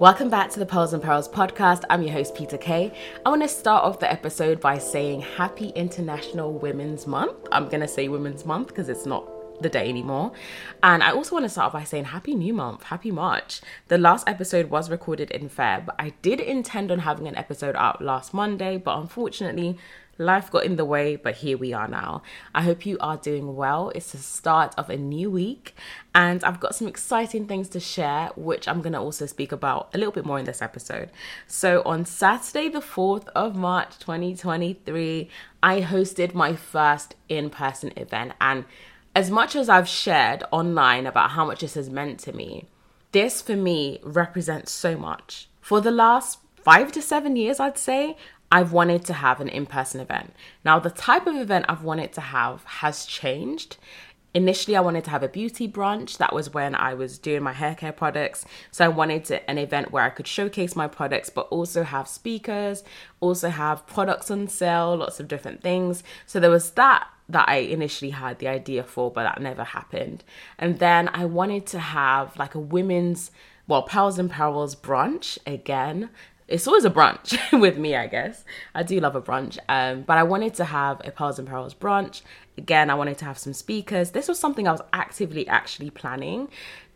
Welcome back to the Pearls and Perils podcast. I'm your host, Peta-Kay. I want to start off the episode by saying Happy International Women's Month. I'm going to say Women's Month because it's not the day anymore. And I also want to start by saying Happy New Month, Happy March. The last episode was recorded in Feb. I did intend on having an episode out last Monday, but unfortunately, Life got in the way, but here we are now. I hope you are doing well. It's the start of a new week, and I've got some exciting things to share, which I'm going to also speak about a little bit more in this episode. So, on Saturday, the 4th of March 2023, I hosted my first in person event. And as much as I've shared online about how much this has meant to me, this for me represents so much. For the last five to seven years, I'd say, I've wanted to have an in person event. Now, the type of event I've wanted to have has changed. Initially, I wanted to have a beauty brunch. That was when I was doing my hair care products. So, I wanted to, an event where I could showcase my products, but also have speakers, also have products on sale, lots of different things. So, there was that that I initially had the idea for, but that never happened. And then I wanted to have like a women's, well, Pearls and Perils brunch again it's always a brunch with me, I guess. I do love a brunch. Um, but I wanted to have a Pearls and Perils brunch. Again, I wanted to have some speakers. This was something I was actively actually planning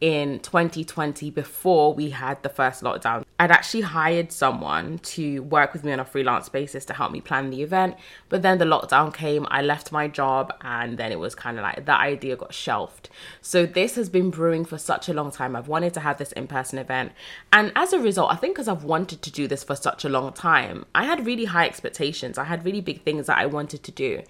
in 2020 before we had the first lockdown. I'd actually hired someone to work with me on a freelance basis to help me plan the event. But then the lockdown came, I left my job, and then it was kind of like that idea got shelved. So this has been brewing for such a long time. I've wanted to have this in person event. And as a result, I think because I've wanted to do this for such a long time, I had really high expectations. I had really big things that I wanted to do.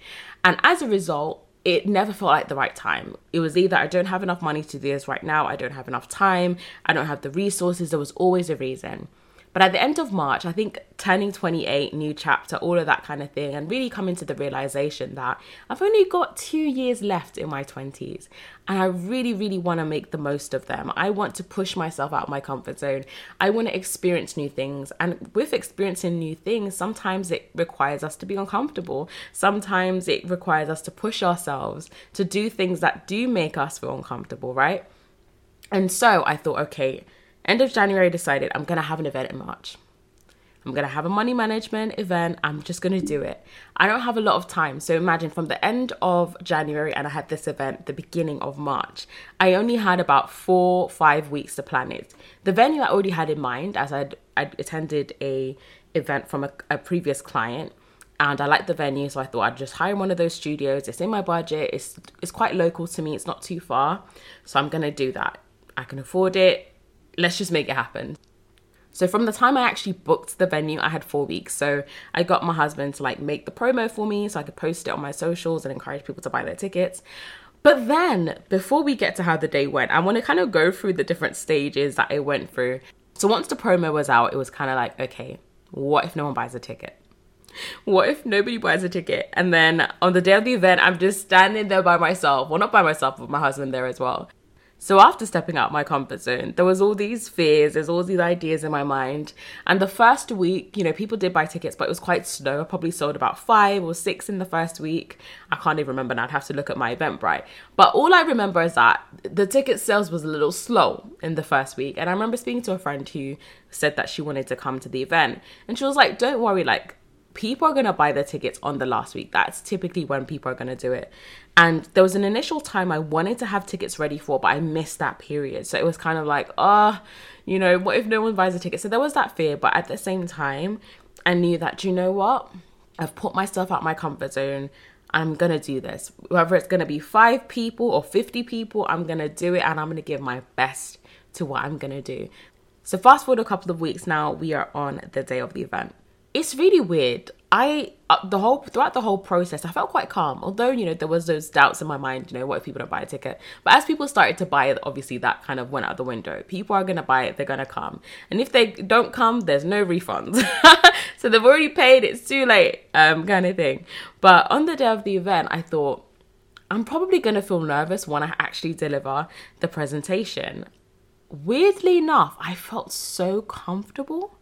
And as a result, it never felt like the right time. It was either I don't have enough money to do this right now, I don't have enough time, I don't have the resources. There was always a reason. But at the end of March, I think turning 28, new chapter, all of that kind of thing, and really coming to the realization that I've only got two years left in my 20s. And I really, really want to make the most of them. I want to push myself out of my comfort zone. I want to experience new things. And with experiencing new things, sometimes it requires us to be uncomfortable. Sometimes it requires us to push ourselves to do things that do make us feel uncomfortable, right? And so I thought, okay, End of January, decided I'm going to have an event in March. I'm going to have a money management event. I'm just going to do it. I don't have a lot of time. So imagine from the end of January and I had this event the beginning of March. I only had about four, five weeks to plan it. The venue I already had in mind as I'd, I'd attended a event from a, a previous client and I liked the venue, so I thought I'd just hire one of those studios. It's in my budget. It's it's quite local to me. It's not too far, so I'm gonna do that. I can afford it let's just make it happen. So from the time I actually booked the venue, I had four weeks. So I got my husband to like make the promo for me so I could post it on my socials and encourage people to buy their tickets. But then before we get to how the day went, I want to kind of go through the different stages that I went through. So once the promo was out, it was kind of like, okay, what if no one buys a ticket? What if nobody buys a ticket? And then on the day of the event, I'm just standing there by myself. Well, not by myself, but my husband there as well. So after stepping out my comfort zone, there was all these fears, there's all these ideas in my mind. And the first week, you know, people did buy tickets, but it was quite slow. I probably sold about five or six in the first week. I can't even remember now. I'd have to look at my Eventbrite. But all I remember is that the ticket sales was a little slow in the first week. And I remember speaking to a friend who said that she wanted to come to the event. And she was like, don't worry, like people are going to buy their tickets on the last week. That's typically when people are going to do it. And there was an initial time I wanted to have tickets ready for, but I missed that period. So it was kind of like, oh, you know, what if no one buys a ticket? So there was that fear. But at the same time, I knew that, you know what? I've put myself out my comfort zone. I'm going to do this. Whether it's going to be five people or 50 people, I'm going to do it and I'm going to give my best to what I'm going to do. So, fast forward a couple of weeks now, we are on the day of the event it's really weird. I uh, the whole throughout the whole process, I felt quite calm. Although you know there was those doubts in my mind. You know, what if people don't buy a ticket? But as people started to buy it, obviously that kind of went out the window. People are gonna buy it. They're gonna come, and if they don't come, there's no refunds. so they've already paid. It's too late, um, kind of thing. But on the day of the event, I thought I'm probably gonna feel nervous when I actually deliver the presentation. Weirdly enough, I felt so comfortable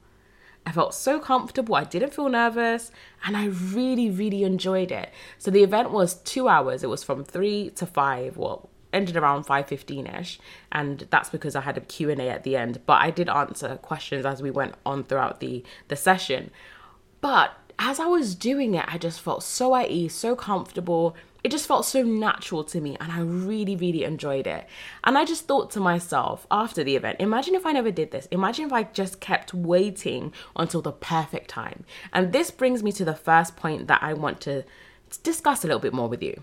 I felt so comfortable. I didn't feel nervous and I really, really enjoyed it. So the event was two hours. It was from three to five. Well, ended around 5.15ish and that's because i had a q&a at the end but i did answer questions as we went on throughout the the session but as i was doing it i just felt so at ease so comfortable it just felt so natural to me and I really, really enjoyed it. And I just thought to myself after the event, imagine if I never did this. Imagine if I just kept waiting until the perfect time. And this brings me to the first point that I want to discuss a little bit more with you.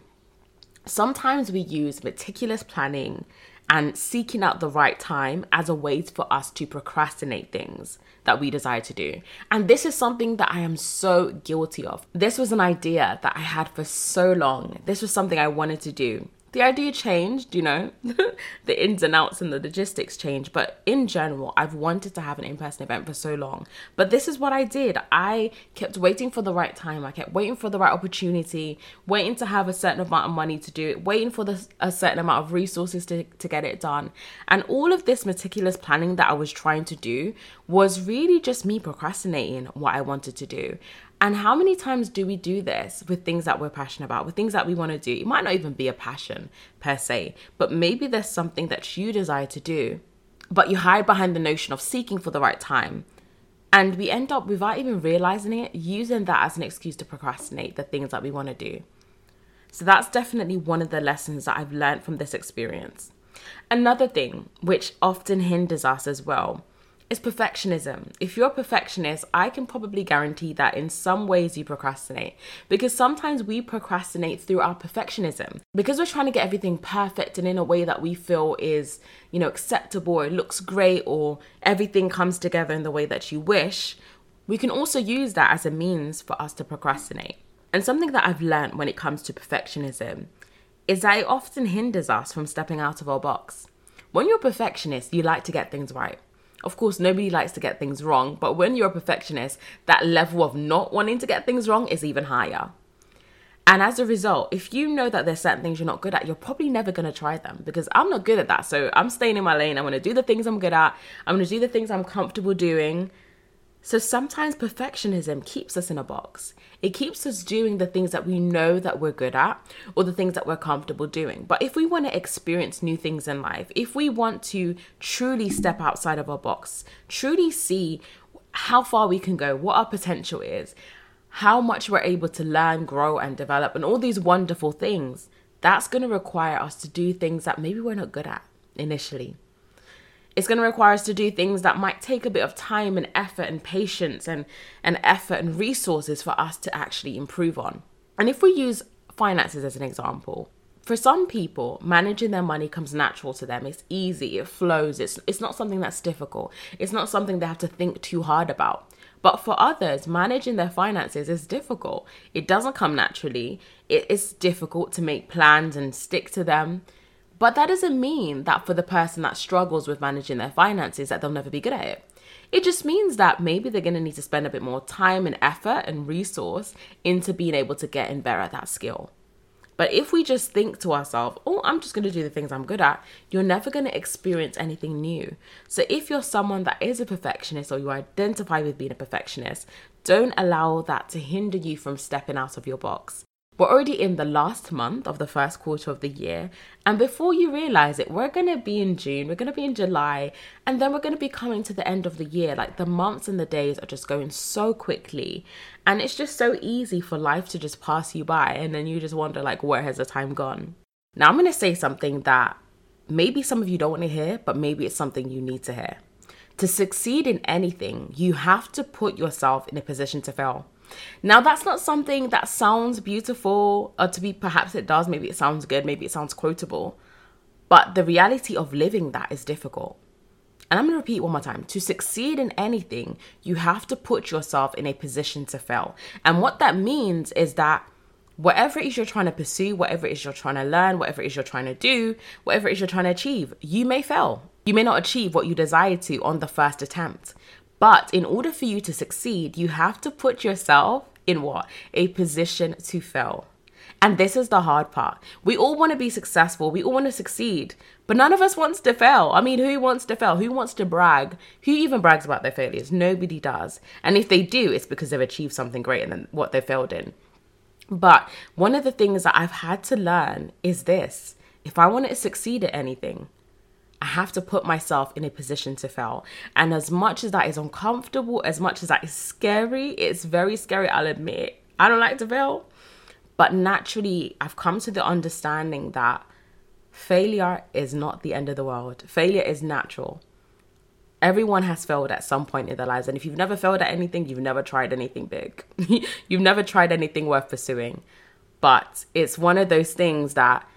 Sometimes we use meticulous planning and seeking out the right time as a way for us to procrastinate things that we desire to do. And this is something that I am so guilty of. This was an idea that I had for so long. This was something I wanted to do the idea changed, you know, the ins and outs and the logistics changed. But in general, I've wanted to have an in person event for so long. But this is what I did. I kept waiting for the right time. I kept waiting for the right opportunity, waiting to have a certain amount of money to do it, waiting for the, a certain amount of resources to, to get it done. And all of this meticulous planning that I was trying to do was really just me procrastinating what I wanted to do. And how many times do we do this with things that we're passionate about, with things that we want to do? It might not even be a passion per se, but maybe there's something that you desire to do, but you hide behind the notion of seeking for the right time. And we end up, without even realizing it, using that as an excuse to procrastinate the things that we want to do. So that's definitely one of the lessons that I've learned from this experience. Another thing, which often hinders us as well, is perfectionism. If you're a perfectionist, I can probably guarantee that in some ways you procrastinate because sometimes we procrastinate through our perfectionism because we're trying to get everything perfect and in a way that we feel is, you know, acceptable or it looks great or everything comes together in the way that you wish. We can also use that as a means for us to procrastinate. And something that I've learned when it comes to perfectionism is that it often hinders us from stepping out of our box. When you're a perfectionist, you like to get things right. Of course, nobody likes to get things wrong, but when you're a perfectionist, that level of not wanting to get things wrong is even higher. And as a result, if you know that there's certain things you're not good at, you're probably never going to try them because I'm not good at that. So I'm staying in my lane. I'm going to do the things I'm good at. I'm going to do the things I'm comfortable doing. So sometimes perfectionism keeps us in a box. It keeps us doing the things that we know that we're good at or the things that we're comfortable doing. But if we want to experience new things in life, if we want to truly step outside of our box, truly see how far we can go, what our potential is, how much we're able to learn, grow, and develop, and all these wonderful things, that's going to require us to do things that maybe we're not good at initially. It's going to require us to do things that might take a bit of time and effort and patience and, and effort and resources for us to actually improve on. And if we use finances as an example, for some people, managing their money comes natural to them. It's easy, it flows. It's it's not something that's difficult. It's not something they have to think too hard about. But for others, managing their finances is difficult. It doesn't come naturally. It is difficult to make plans and stick to them. But that doesn't mean that for the person that struggles with managing their finances that they'll never be good at it. It just means that maybe they're going to need to spend a bit more time and effort and resource into being able to get in better at that skill. But if we just think to ourselves, oh, I'm just going to do the things I'm good at, you're never going to experience anything new. So if you're someone that is a perfectionist or you identify with being a perfectionist, don't allow that to hinder you from stepping out of your box. We're already in the last month of the first quarter of the year. And before you realize it, we're going to be in June, we're going to be in July, and then we're going to be coming to the end of the year. Like the months and the days are just going so quickly. And it's just so easy for life to just pass you by. And then you just wonder, like, where has the time gone? Now, I'm going to say something that maybe some of you don't want to hear, but maybe it's something you need to hear. To succeed in anything, you have to put yourself in a position to fail. Now, that's not something that sounds beautiful, or to be perhaps it does, maybe it sounds good, maybe it sounds quotable, but the reality of living that is difficult. And I'm going to repeat one more time. To succeed in anything, you have to put yourself in a position to fail. And what that means is that whatever it is you're trying to pursue, whatever it is you're trying to learn, whatever it is you're trying to do, whatever it is you're trying to achieve, you may fail. You may not achieve what you desire to on the first attempt. But in order for you to succeed, you have to put yourself in what? A position to fail. And this is the hard part. We all want to be successful. We all want to succeed. But none of us wants to fail. I mean, who wants to fail? Who wants to brag? Who even brags about their failures? Nobody does. And if they do, it's because they've achieved something greater than what they failed in. But one of the things that I've had to learn is this if I want to succeed at anything, I have to put myself in a position to fail. And as much as that is uncomfortable, as much as that is scary, it's very scary, I'll admit. I don't like to fail. But naturally, I've come to the understanding that failure is not the end of the world. Failure is natural. Everyone has failed at some point in their lives. And if you've never failed at anything, you've never tried anything big. you've never tried anything worth pursuing. But it's one of those things that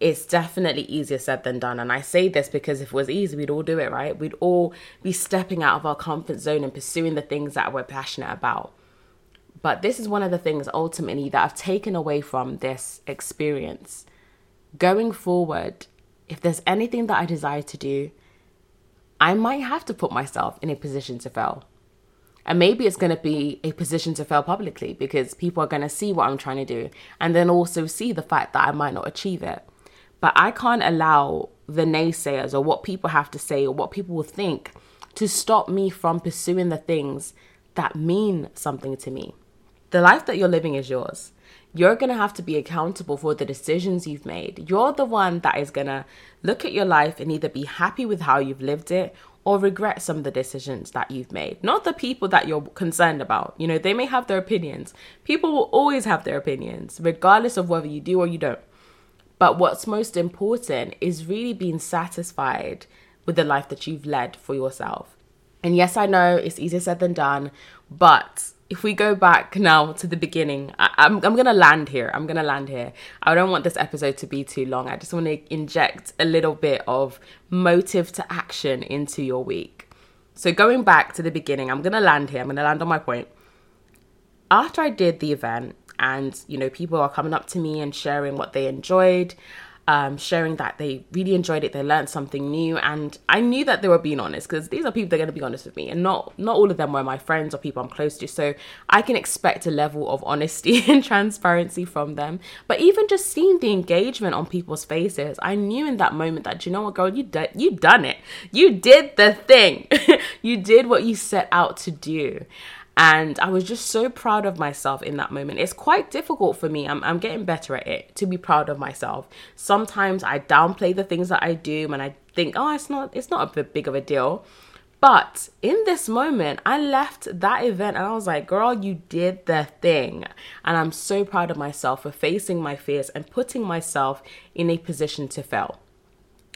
it's definitely easier said than done. And I say this because if it was easy, we'd all do it, right? We'd all be stepping out of our comfort zone and pursuing the things that we're passionate about. But this is one of the things ultimately that I've taken away from this experience. Going forward, if there's anything that I desire to do, I might have to put myself in a position to fail. And maybe it's going to be a position to fail publicly because people are going to see what I'm trying to do and then also see the fact that I might not achieve it. But I can't allow the naysayers or what people have to say or what people will think to stop me from pursuing the things that mean something to me. The life that you're living is yours. You're going to have to be accountable for the decisions you've made. You're the one that is going to look at your life and either be happy with how you've lived it or regret some of the decisions that you've made. Not the people that you're concerned about. You know, they may have their opinions. People will always have their opinions, regardless of whether you do or you don't. But what's most important is really being satisfied with the life that you've led for yourself. And yes, I know it's easier said than done, but if we go back now to the beginning, I, am I'm, I'm gonna land here. I'm gonna land here. I don't want this episode to be too long. I just want to inject a little bit of motive to action into your week. So going back to the beginning, I'm gonna land here. I'm gonna land on my point. After I did the event, and you know people are coming up to me and sharing what they enjoyed um, sharing that they really enjoyed it they learned something new and i knew that they were being honest because these are people that are going to be honest with me and not not all of them were my friends or people i'm close to so i can expect a level of honesty and transparency from them. But even just seeing the engagement on people's faces i knew in that moment that you know what girl? You did you done it. You did the thing. You did what you set out to do and I was just so proud of myself in that moment. It's quite difficult for me. I'm, I'm getting better at it to be proud of myself. Sometimes I downplay the things that I do and I think, oh, it's not it's not a big of a deal. But in this moment, I left that event and I was like, girl, you did the thing. And I'm so proud of myself for facing my fears and putting myself in a position to fail.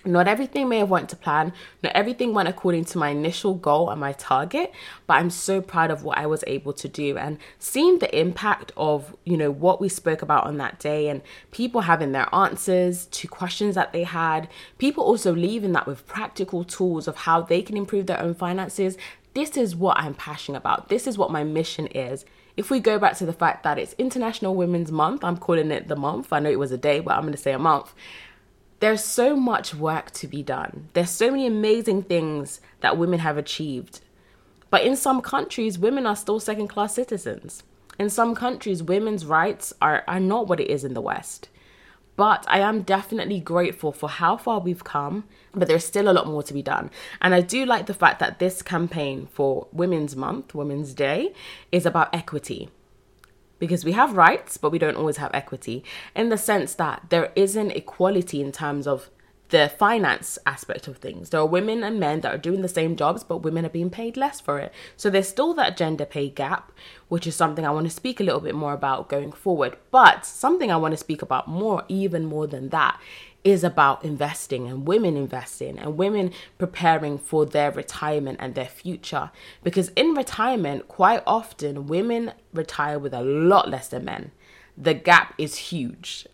Not everything may have went to plan. Not everything went according to my initial goal and my target, but I'm so proud of what I was able to do and seeing the impact of, you know, what we spoke about on that day and people having their answers to questions that they had, people also leaving that with practical tools of how they can improve their own finances. This is what I'm passionate about. This is what my mission is if we go back to the fact that it's International Women's Month, I'm calling it the month. I know it was a day, but I'm going to say a month there's so much work to be done. There's so many amazing things that women have achieved. But in some countries, women are still second class citizens. In some countries, women's rights are, are not what it is in the West. But I am definitely grateful for how far we've come, but there's still a lot more to be done. And I do like the fact that this campaign for Women's Month, Women's Day, is about equity because we have rights, but we don't always have equity in the sense that there isn't equality in terms of the finance aspect of things. There are women and men that are doing the same jobs, but women are being paid less for it. So there's still that gender pay gap, which is something I want to speak a little bit more about going forward. But something I want to speak about more, even more than that, is about investing and women investing and women preparing for their retirement and their future. Because in retirement, quite often women retire with a lot less than men. The gap is huge.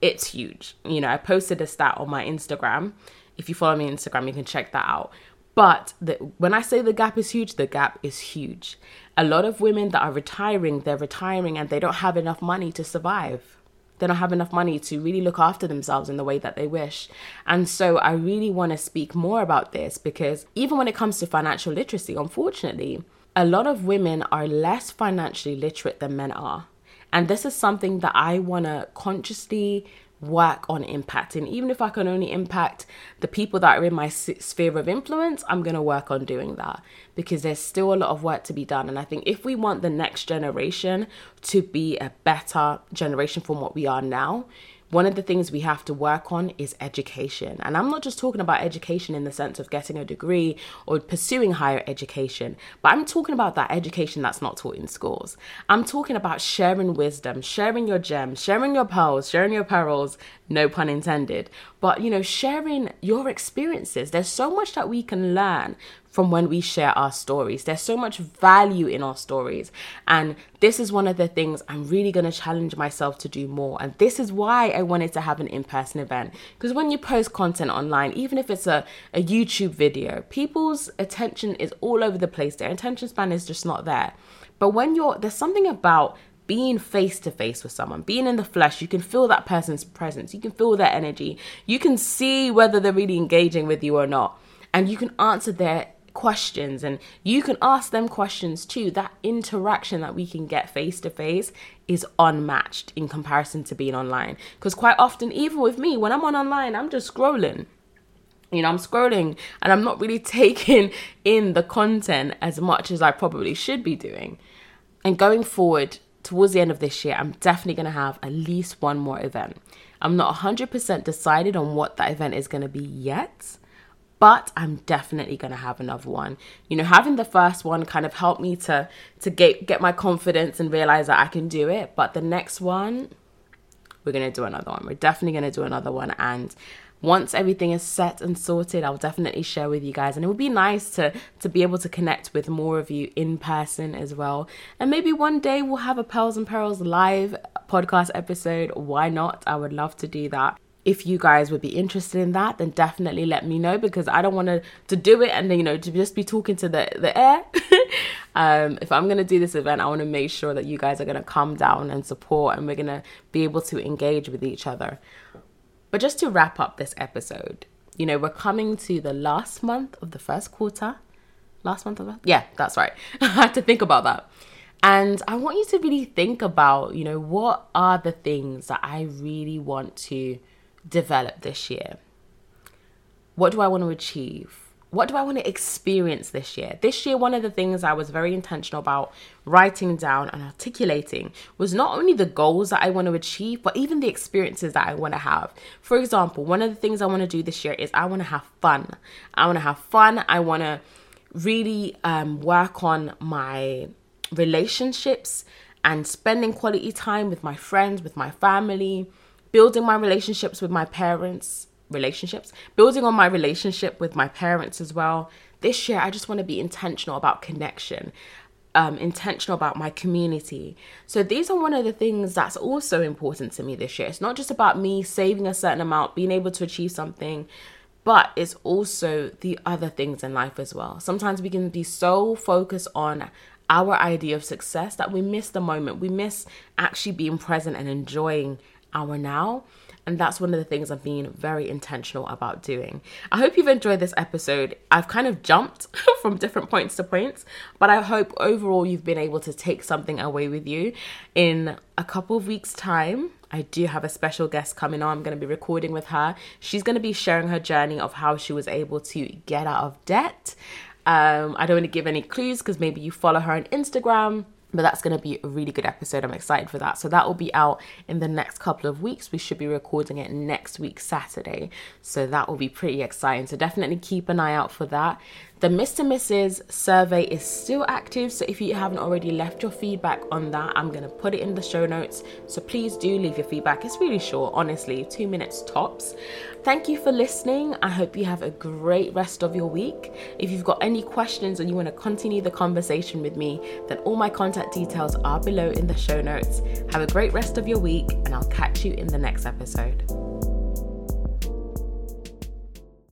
It's huge. You know, I posted a stat on my Instagram. If you follow me on Instagram, you can check that out. But the, when I say the gap is huge, the gap is huge. A lot of women that are retiring, they're retiring and they don't have enough money to survive they don't have enough money to really look after themselves in the way that they wish. And so I really want to speak more about this because even when it comes to financial literacy, unfortunately, a lot of women are less financially literate than men are. And this is something that I want to consciously work on impacting. Even if I can only impact the people that are in my sphere of influence, I'm going to work on doing that because there's still a lot of work to be done. And I think if we want the next generation to be a better generation from what we are now, one of the things we have to work on is education. And I'm not just talking about education in the sense of getting a degree or pursuing higher education, but I'm talking about that education that's not taught in schools. I'm talking about sharing wisdom, sharing your gems, sharing your pearls, sharing your perils, no pun intended. But, you know, sharing your experiences. There's so much that we can learn from when we share our stories. There's so much value in our stories. And this is one of the things I'm really going to challenge myself to do more. And this is why I wanted to have an in person event. Because when you post content online, even if it's a, a YouTube video, people's attention is all over the place. Their attention span is just not there. But when you're, there's something about being face to face with someone, being in the flesh, you can feel that person's presence, you can feel their energy, you can see whether they're really engaging with you or not, and you can answer their questions and you can ask them questions too. That interaction that we can get face to face is unmatched in comparison to being online. Because quite often, even with me, when I'm on online, I'm just scrolling. You know, I'm scrolling and I'm not really taking in the content as much as I probably should be doing. And going forward, towards the end of this year, I'm definitely going to have at least one more event. I'm not 100% decided on what that event is going to be yet, but I'm definitely going to have another one. You know, having the first one kind of helped me to to get get my confidence and realize that I can do it, but the next one we're going to do another one. We're definitely going to do another one and once everything is set and sorted, I'll definitely share with you guys. And it would be nice to to be able to connect with more of you in person as well. And maybe one day we'll have a Pearls and Perils live podcast episode. Why not? I would love to do that if you guys would be interested in that, then definitely let me know because I don't want to to do it and then you know to just be talking to the the air. um, if I'm gonna do this event, I want to make sure that you guys are gonna come down and support, and we're gonna be able to engage with each other. But just to wrap up this episode, you know we're coming to the last month of the first quarter. Last month of the yeah, that's right. I had to think about that. And I want you to really think about, you know, what are the things that I really want to develop this year? What do I want to achieve? What do I want to experience this year? This year, one of the things I was very intentional about writing down and articulating was not only the goals that I want to achieve, but even the experiences that I want to have. For example, one of the things I want to do this year is I want to have fun. I want to have fun. I want to really um, work on my relationships and spending quality time with my friends, with my family building my relationships with my parents, relationships, building on my relationship with my parents as well. This year, I just want to be intentional about connection. Um, intentional about my community. So these are one of the things that's also important to me this year. It's not just about me saving a certain amount, being able to achieve something, but it's also the other things in life as well. Sometimes we can be so focused on our idea of success that we miss the moment. We miss actually being present and enjoying our now. And that's one of the things I've been very intentional about doing. I hope you've enjoyed this episode. I've kind of jumped from different points to points, but I hope overall you've been able to take something away with you. In a couple of weeks' time, I do have a special guest coming on. I'm going to be recording with her. She's going to be sharing her journey of how she was able to get out of debt. Um, I don't want to give any clues because maybe you follow her on Instagram but that's going to be a really good episode. I'm excited for that. So that will be out in the next couple of weeks. We should be recording it next week, Saturday. So that will be pretty exciting. So definitely keep an eye out for that. The Miss to Mrs. survey is still active, so if you haven't already left your feedback on that, I'm going to put it in the show notes. So please do leave your feedback. It's really short, honestly, two minutes tops. Thank you for listening. I hope you have a great rest of your week. If you've got any questions and you want to continue the conversation with me, then all my contact details are below in the show notes. Have a great rest of your week, and I'll catch you in the next episode.